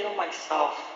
Kill myself